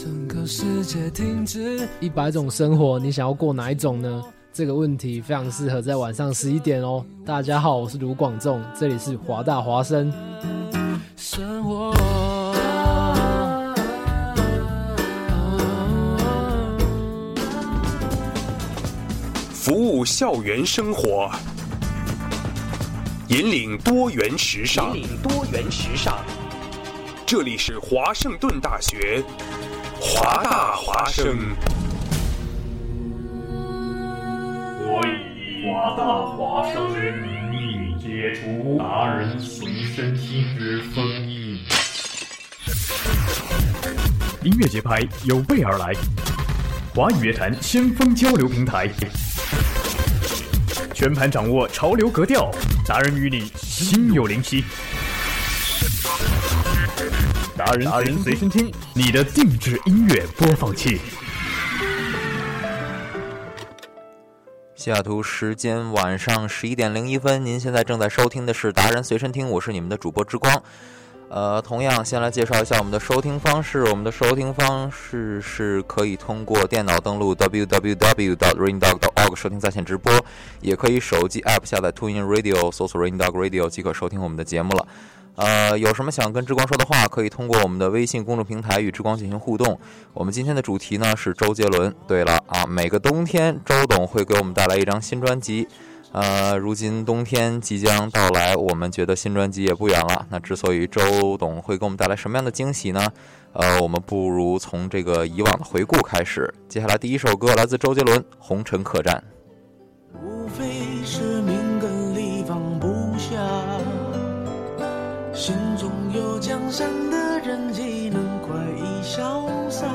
整个世界停止。一百种生活，你想要过哪一种呢？这个问题非常适合在晚上十一点哦。大家好，我是卢广仲，这里是华大华生。生活。服务校园生活，引领多元时尚。引领多元时尚。这里是华盛顿大学，华大华生。我以华大华生之名义解除达人随身听之封印。音乐节拍有备而来，华语乐坛先锋交流平台，全盘掌握潮流格调，达人与你心有灵犀。达人达人随身听，你的定制音乐播放器。西雅图时间晚上十一点零一分，您现在正在收听的是达人随身听，我是你们的主播之光。呃，同样先来介绍一下我们的收听方式，我们的收听方式是可以通过电脑登录 www.raindog.org 收听在线直播，也可以手机 app 下载 TuneIn Radio 搜索 Raindog Radio 即可收听我们的节目了。呃，有什么想跟之光说的话，可以通过我们的微信公众平台与之光进行互动。我们今天的主题呢是周杰伦。对了啊，每个冬天周董会给我们带来一张新专辑。呃，如今冬天即将到来，我们觉得新专辑也不远了。那之所以周董会给我们带来什么样的惊喜呢？呃，我们不如从这个以往的回顾开始。接下来第一首歌来自周杰伦，《红尘客栈》。无非是明心中有江山的人岂能快意潇洒？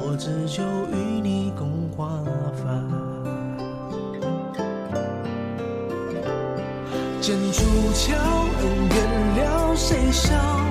我只求与你共华发。剑出鞘，恩怨了谁笑？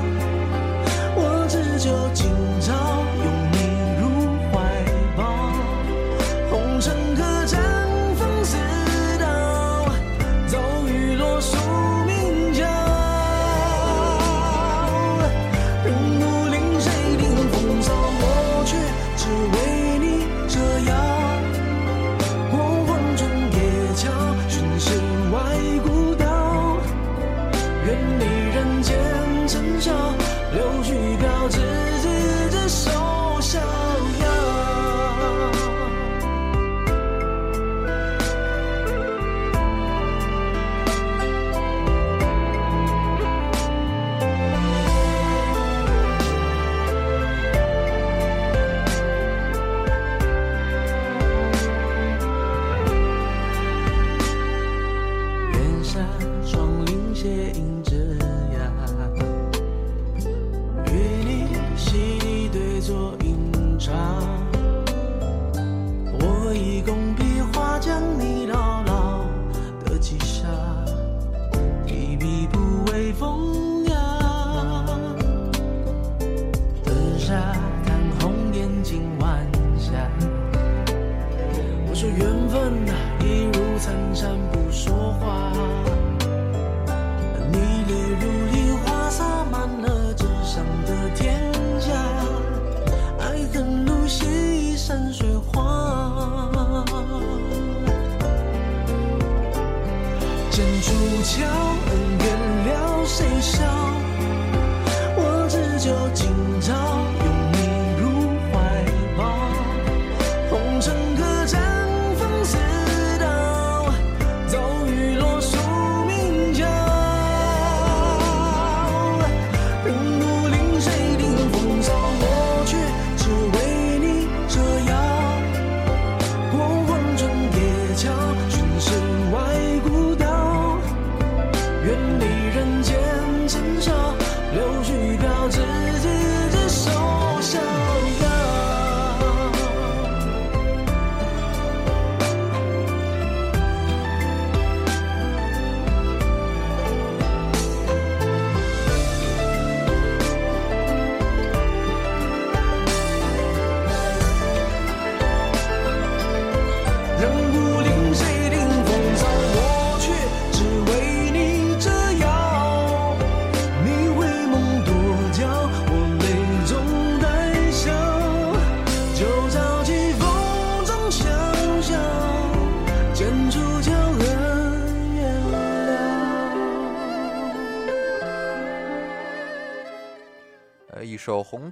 悄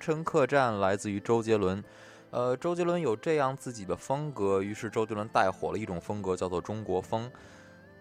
首《红尘客栈》来自于周杰伦。呃，周杰伦有这样自己的风格，于是周杰伦带火了一种风格，叫做中国风。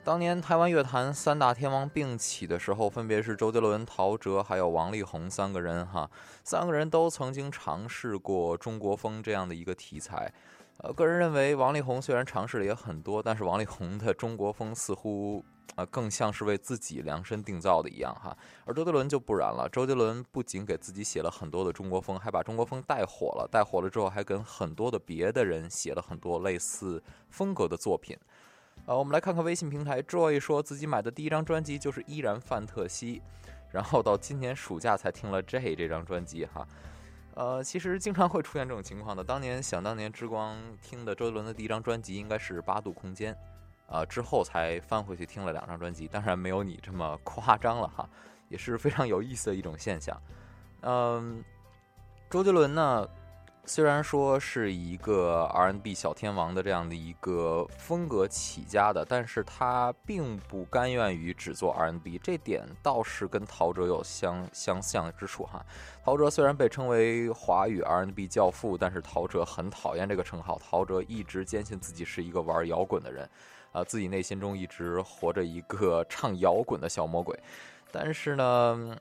当年台湾乐坛三大天王并起的时候，分别是周杰伦、陶喆还有王力宏三个人哈，三个人都曾经尝试过中国风这样的一个题材。呃，个人认为王力宏虽然尝试了也很多，但是王力宏的中国风似乎。啊，更像是为自己量身定造的一样哈，而周杰伦就不然了。周杰伦不仅给自己写了很多的中国风，还把中国风带火了。带火了之后，还跟很多的别的人写了很多类似风格的作品。呃，我们来看看微信平台，Joy 说自己买的第一张专辑就是《依然范特西》，然后到今年暑假才听了 J 这张专辑哈。呃，其实经常会出现这种情况的。当年想当年之光听的周杰伦的第一张专辑应该是《八度空间》。啊，之后才翻回去听了两张专辑，当然没有你这么夸张了哈，也是非常有意思的一种现象。嗯，周杰伦呢，虽然说是一个 R&B 小天王的这样的一个风格起家的，但是他并不甘愿于只做 R&B，这点倒是跟陶喆有相相像之处哈。陶喆虽然被称为华语 R&B 教父，但是陶喆很讨厌这个称号，陶喆一直坚信自己是一个玩摇滚的人。啊，自己内心中一直活着一个唱摇滚的小魔鬼，但是呢，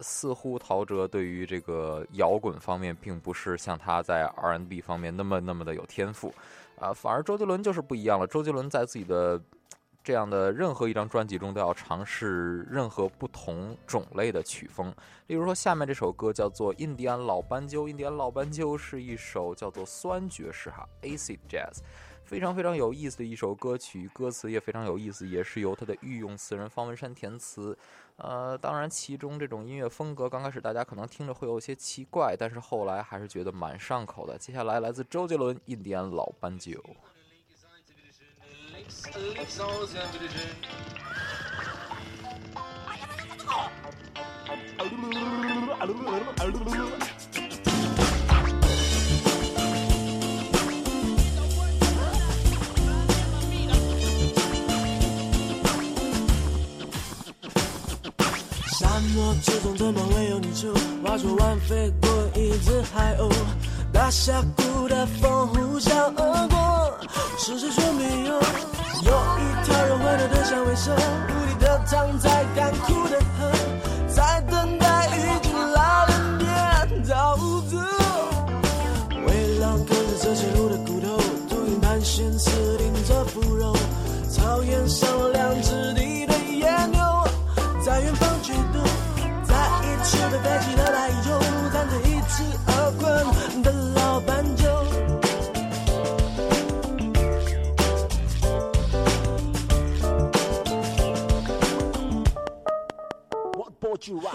似乎陶喆对于这个摇滚方面，并不是像他在 R N B 方面那么那么的有天赋，啊，反而周杰伦就是不一样了。周杰伦在自己的这样的任何一张专辑中，都要尝试任何不同种类的曲风。例如说，下面这首歌叫做《印第安老斑鸠》，印第安老斑鸠是一首叫做酸爵士哈，acid jazz。非常非常有意思的一首歌曲，歌词也非常有意思，也是由他的御用词人方文山填词。呃，当然其中这种音乐风格刚开始大家可能听着会有些奇怪，但是后来还是觉得蛮上口的。接下来来自周杰伦《印第安老斑鸠》。沙漠之中怎么会有你住？话说完飞过一只海鸥，大峡谷的风呼啸而过，是谁说没有？有一条人回头的响尾蛇，无力的躺在干枯的河，在等待雨季来临变沼泽。微浪跟着这些路的骨头，秃鹰盘旋死顶着腐肉，草原上两只地的野牛，在远方举动。是被飞起的白昼，站着一只饿困的老斑鸠。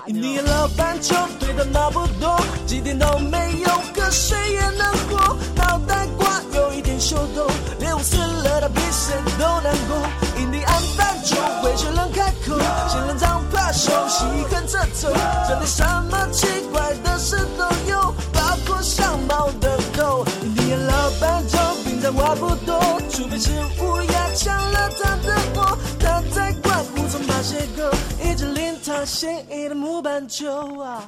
你老斑鸠对他毛不多，几天都没有喝水也难过，脑袋瓜有一点秀逗，连我死了他比谁都难过。印第安斑鸠会学人开口，仙人掌怕熟悉横着走，这里什么奇怪的事都有，包括像猫的狗。你老斑鸠平常我不懂，除非是乌鸦抢了他的窝，他在灌木丛爬些狗，一直令他心仪的木板球啊。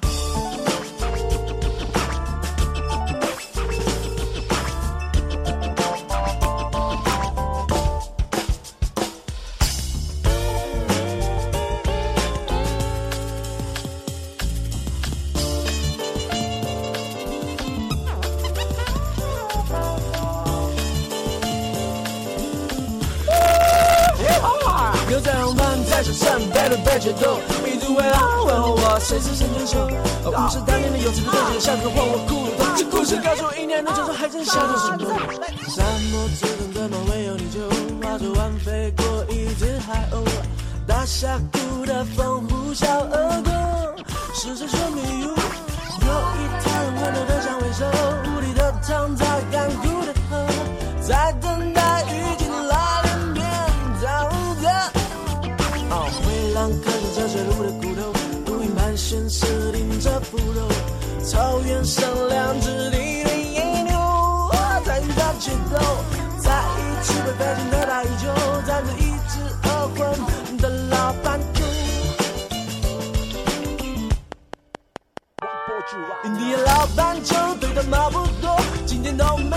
在手上，背了背着斗，迷途回来问候我，谁是神箭手？故事当年的有词的东西，像个换我哭。这故事告诉我，一年的传说还真像个什么？沙漠之中怎么会有你就划着弯飞过一只海鸥，大峡谷的风呼啸而过，是谁说没有？有一条温柔的像尾兽，无力的躺在干枯的河，在等待腐肉，草原上两只地的野牛在与它决斗，在一起被飞进的大衣球，站着一只恶魂的老斑鸠。印第安老板就对他毛不多，今天都没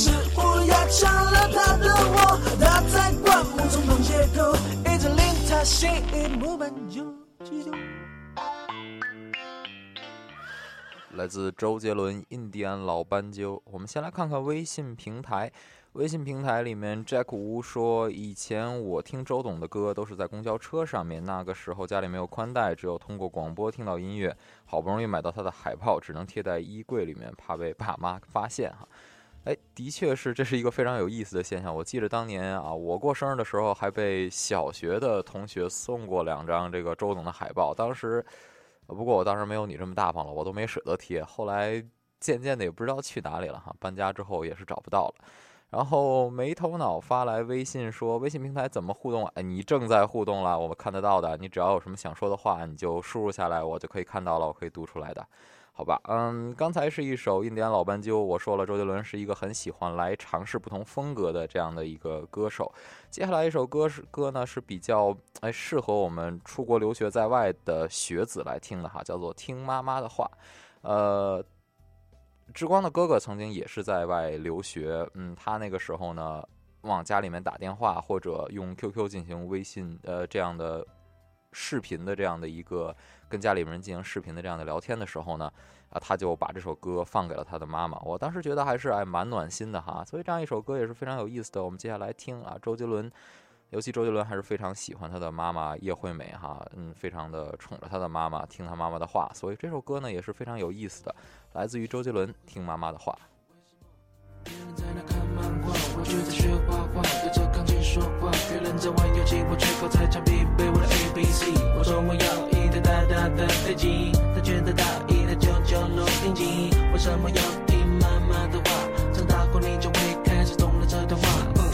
是乌鸦抢了他的窝，他在灌木中碰借口，一直令他心仪木板酒。记住来自周杰伦《印第安老斑鸠》。我们先来看看微信平台。微信平台里面，Jack Wu 说：“以前我听周董的歌都是在公交车上面，那个时候家里没有宽带，只有通过广播听到音乐。好不容易买到他的海报，只能贴在衣柜里面，怕被爸妈发现哈。”哎，的确是，这是一个非常有意思的现象。我记得当年啊，我过生日的时候，还被小学的同学送过两张这个周董的海报。当时，不过我当时没有你这么大方了，我都没舍得贴。后来渐渐的也不知道去哪里了哈，搬家之后也是找不到了。然后没头脑发来微信说：“微信平台怎么互动？哎，你正在互动了，我们看得到的。你只要有什么想说的话，你就输入下来，我就可以看到了，我可以读出来的。”好吧，嗯，刚才是一首《印第安老斑鸠》，我说了，周杰伦是一个很喜欢来尝试不同风格的这样的一个歌手。接下来一首歌是歌呢是比较哎适合我们出国留学在外的学子来听的哈，叫做《听妈妈的话》。呃，志光的哥哥曾经也是在外留学，嗯，他那个时候呢往家里面打电话或者用 QQ 进行微信呃这样的视频的这样的一个跟家里人进行视频的这样的聊天的时候呢，啊，他就把这首歌放给了他的妈妈。我当时觉得还是哎蛮暖心的哈，所以这样一首歌也是非常有意思的。我们接下来听啊，周杰伦，尤其周杰伦还是非常喜欢他的妈妈叶惠美哈，嗯，非常的宠着他的妈妈，听他妈妈的话，所以这首歌呢也是非常有意思的，来自于周杰伦《听妈妈的话》。我却在学画画，对着钢琴说话。别人在玩游戏，我却靠在墙壁背我的 A B C。我说我要一台大大的飞机，他觉得大一的九九落定机。为什么要听妈妈的话？长大后你就会开始懂了这段话。嗯，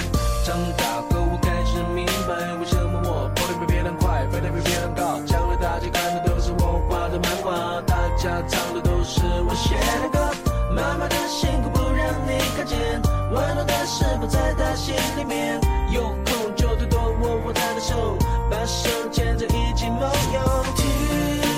长大后我开始明白，为什么我跑得比别人快，飞得比别人高。将来大家看的都是我画的漫画，大家唱的都是我写的。妈妈的辛苦不让你看见，温暖的食谱在她心里面？有空就多多握握她的手，把手牵着一起梦游。听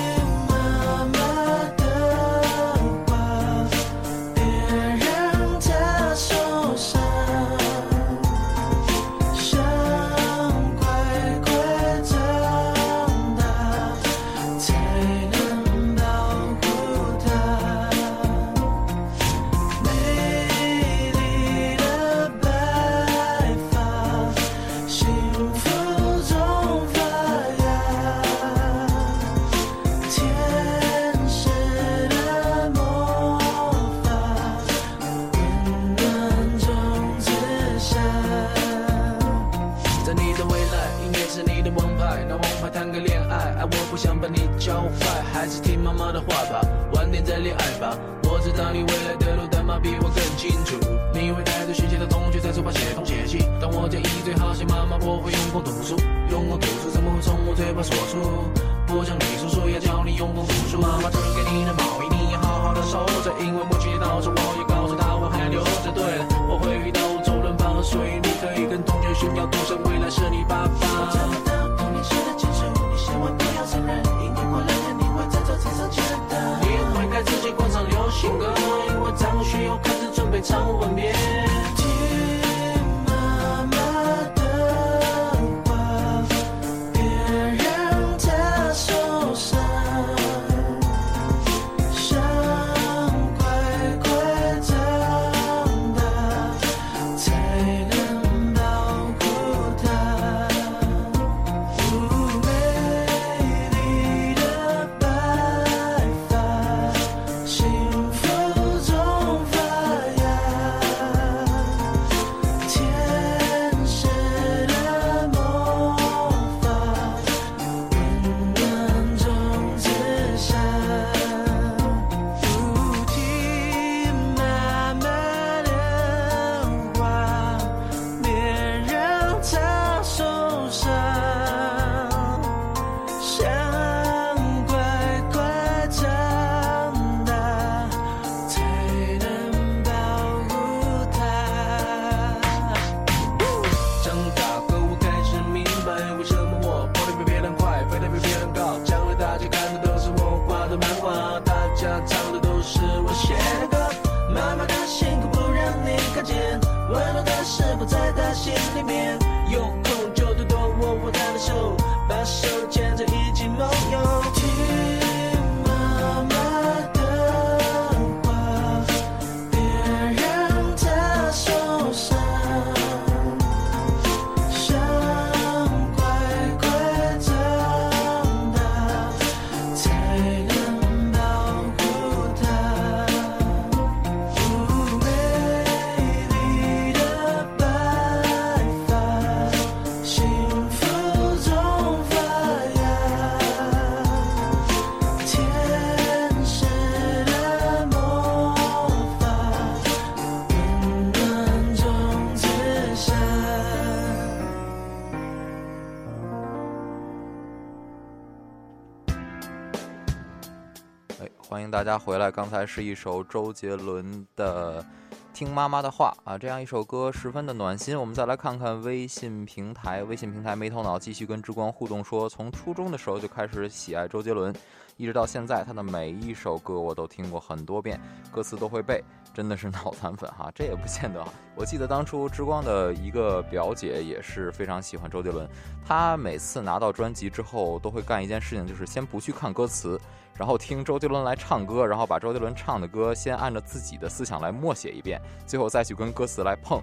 大家回来。刚才是一首周杰伦的《听妈妈的话》啊，这样一首歌十分的暖心。我们再来看看微信平台，微信平台没头脑继续跟之光互动说，从初中的时候就开始喜爱周杰伦，一直到现在，他的每一首歌我都听过很多遍，歌词都会背，真的是脑残粉哈。这也不见得。我记得当初之光的一个表姐也是非常喜欢周杰伦，她每次拿到专辑之后都会干一件事情，就是先不去看歌词。然后听周杰伦来唱歌，然后把周杰伦唱的歌先按照自己的思想来默写一遍，最后再去跟歌词来碰。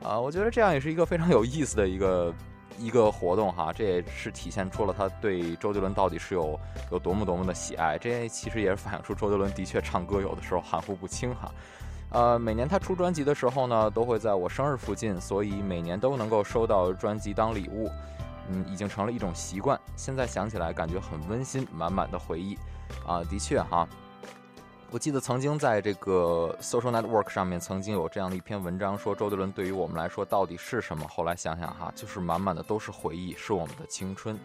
啊、我觉得这样也是一个非常有意思的一个一个活动哈，这也是体现出了他对周杰伦到底是有有多么多么的喜爱。这其实也是反映出周杰伦的确唱歌有的时候含糊不清哈。呃，每年他出专辑的时候呢，都会在我生日附近，所以每年都能够收到专辑当礼物。嗯，已经成了一种习惯。现在想起来，感觉很温馨，满满的回忆。啊，的确哈，我记得曾经在这个 Social Network 上面曾经有这样的一篇文章，说周杰伦对于我们来说到底是什么？后来想想哈，就是满满的都是回忆，是我们的青春。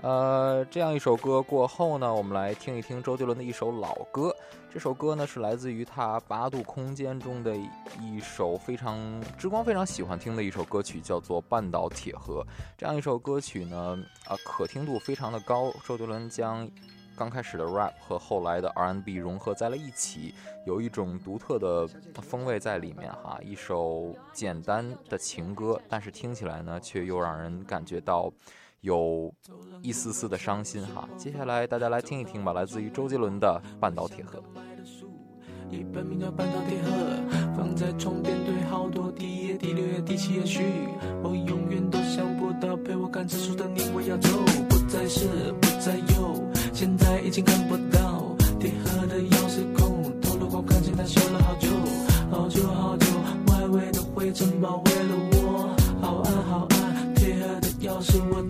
呃，这样一首歌过后呢，我们来听一听周杰伦的一首老歌。这首歌呢是来自于他《八度空间》中的一首非常之光非常喜欢听的一首歌曲，叫做《半岛铁盒》。这样一首歌曲呢，啊，可听度非常的高。周杰伦将刚开始的 rap 和后来的 R&B 融合在了一起，有一种独特的风味在里面哈。一首简单的情歌，但是听起来呢，却又让人感觉到有一丝丝的伤心哈。接下来大家来听一听吧，来自于周杰伦的《半岛铁盒》。一本名叫《半岛铁盒》，放在床边堆好多第一页、第六页、第七页序。我永远都想不到陪我看成书的你，我要走，不再是，不再有，现在已经看不到铁盒的钥匙孔，透露光看见它修了好久，好久好久，外围的灰尘包围了我，好暗好暗，铁盒的钥匙我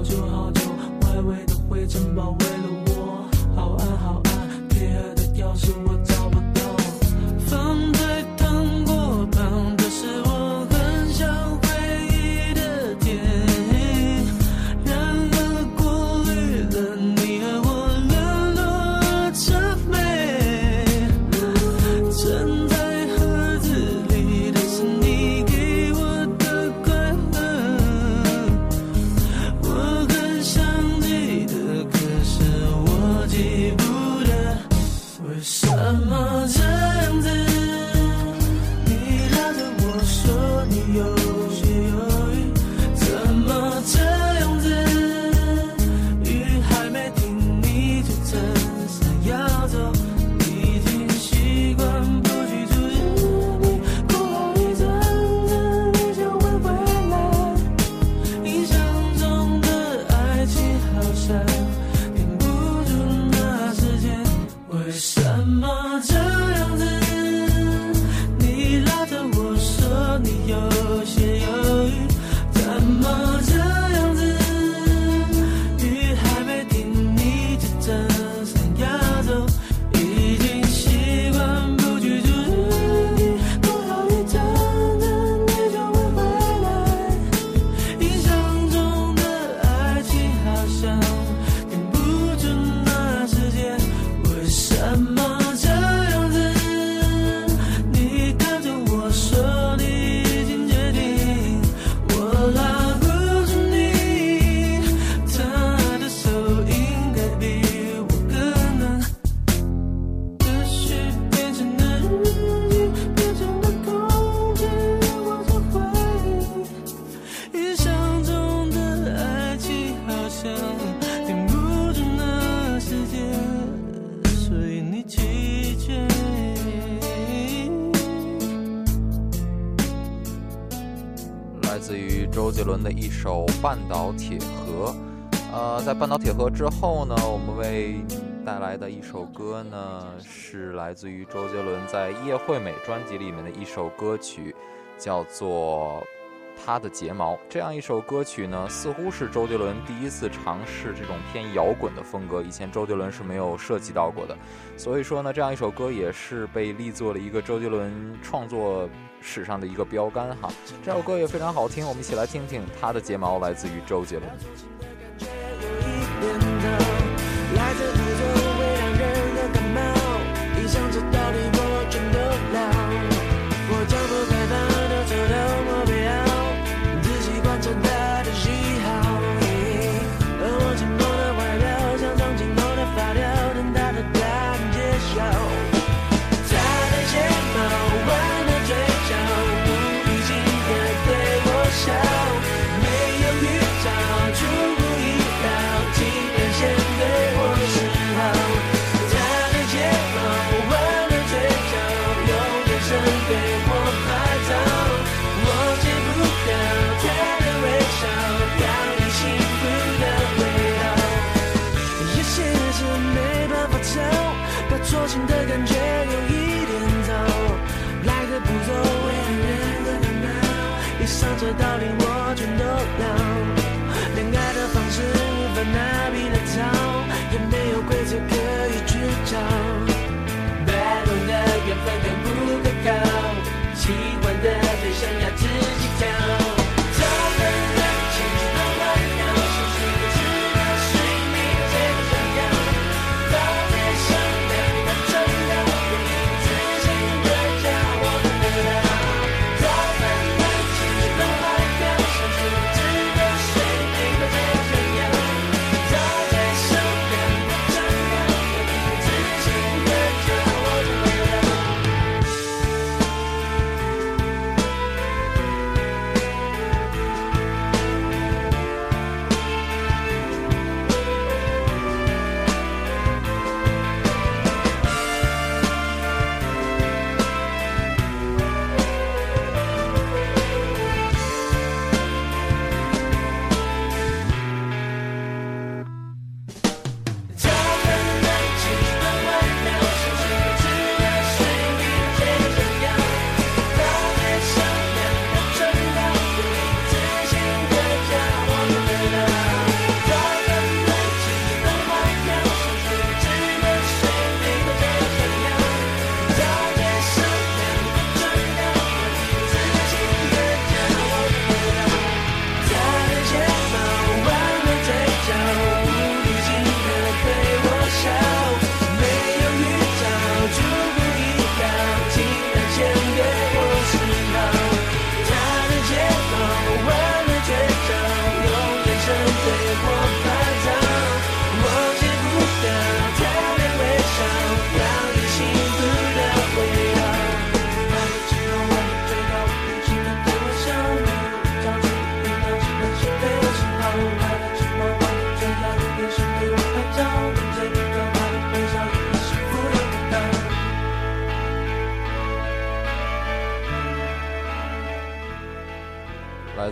好久好久，外围的灰尘包围了我，好暗好暗，铁的钥匙我。半岛铁盒。呃，在半岛铁盒之后呢，我们为带来的一首歌呢，是来自于周杰伦在《叶惠美》专辑里面的一首歌曲，叫做《他的睫毛》。这样一首歌曲呢，似乎是周杰伦第一次尝试这种偏摇滚的风格，以前周杰伦是没有涉及到过的。所以说呢，这样一首歌也是被立作了一个周杰伦创作史上的一个标杆哈。这首歌也非常好听我们一起来听听他的睫毛来自于周杰伦。down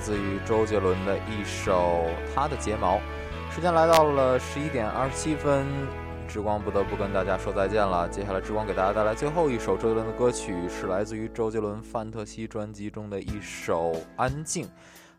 自于周杰伦的一首《他的睫毛》。时间来到了十一点二十七分，之光不得不跟大家说再见了。接下来，之光给大家带来最后一首周杰伦的歌曲，是来自于周杰伦《范特西》专辑中的一首《安静》。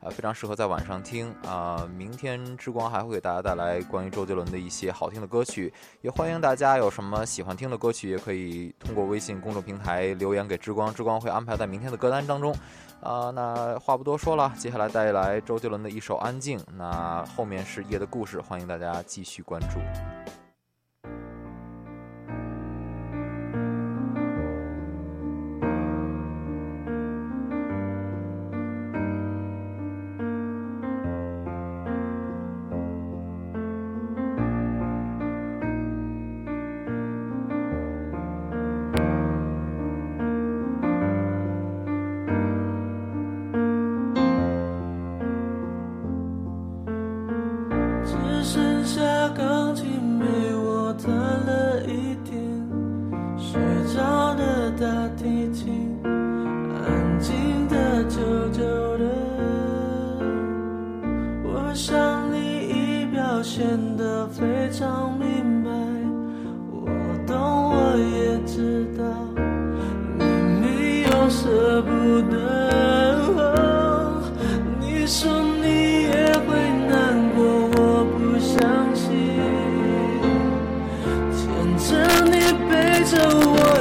啊，非常适合在晚上听啊！明天之光还会给大家带来关于周杰伦的一些好听的歌曲，也欢迎大家有什么喜欢听的歌曲，也可以通过微信公众平台留言给之光，之光会安排在明天的歌单当中。啊，那话不多说了，接下来带来周杰伦的一首《安静》，那后面是夜的故事，欢迎大家继续关注。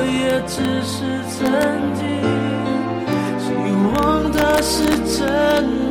也只是曾经。希望它是真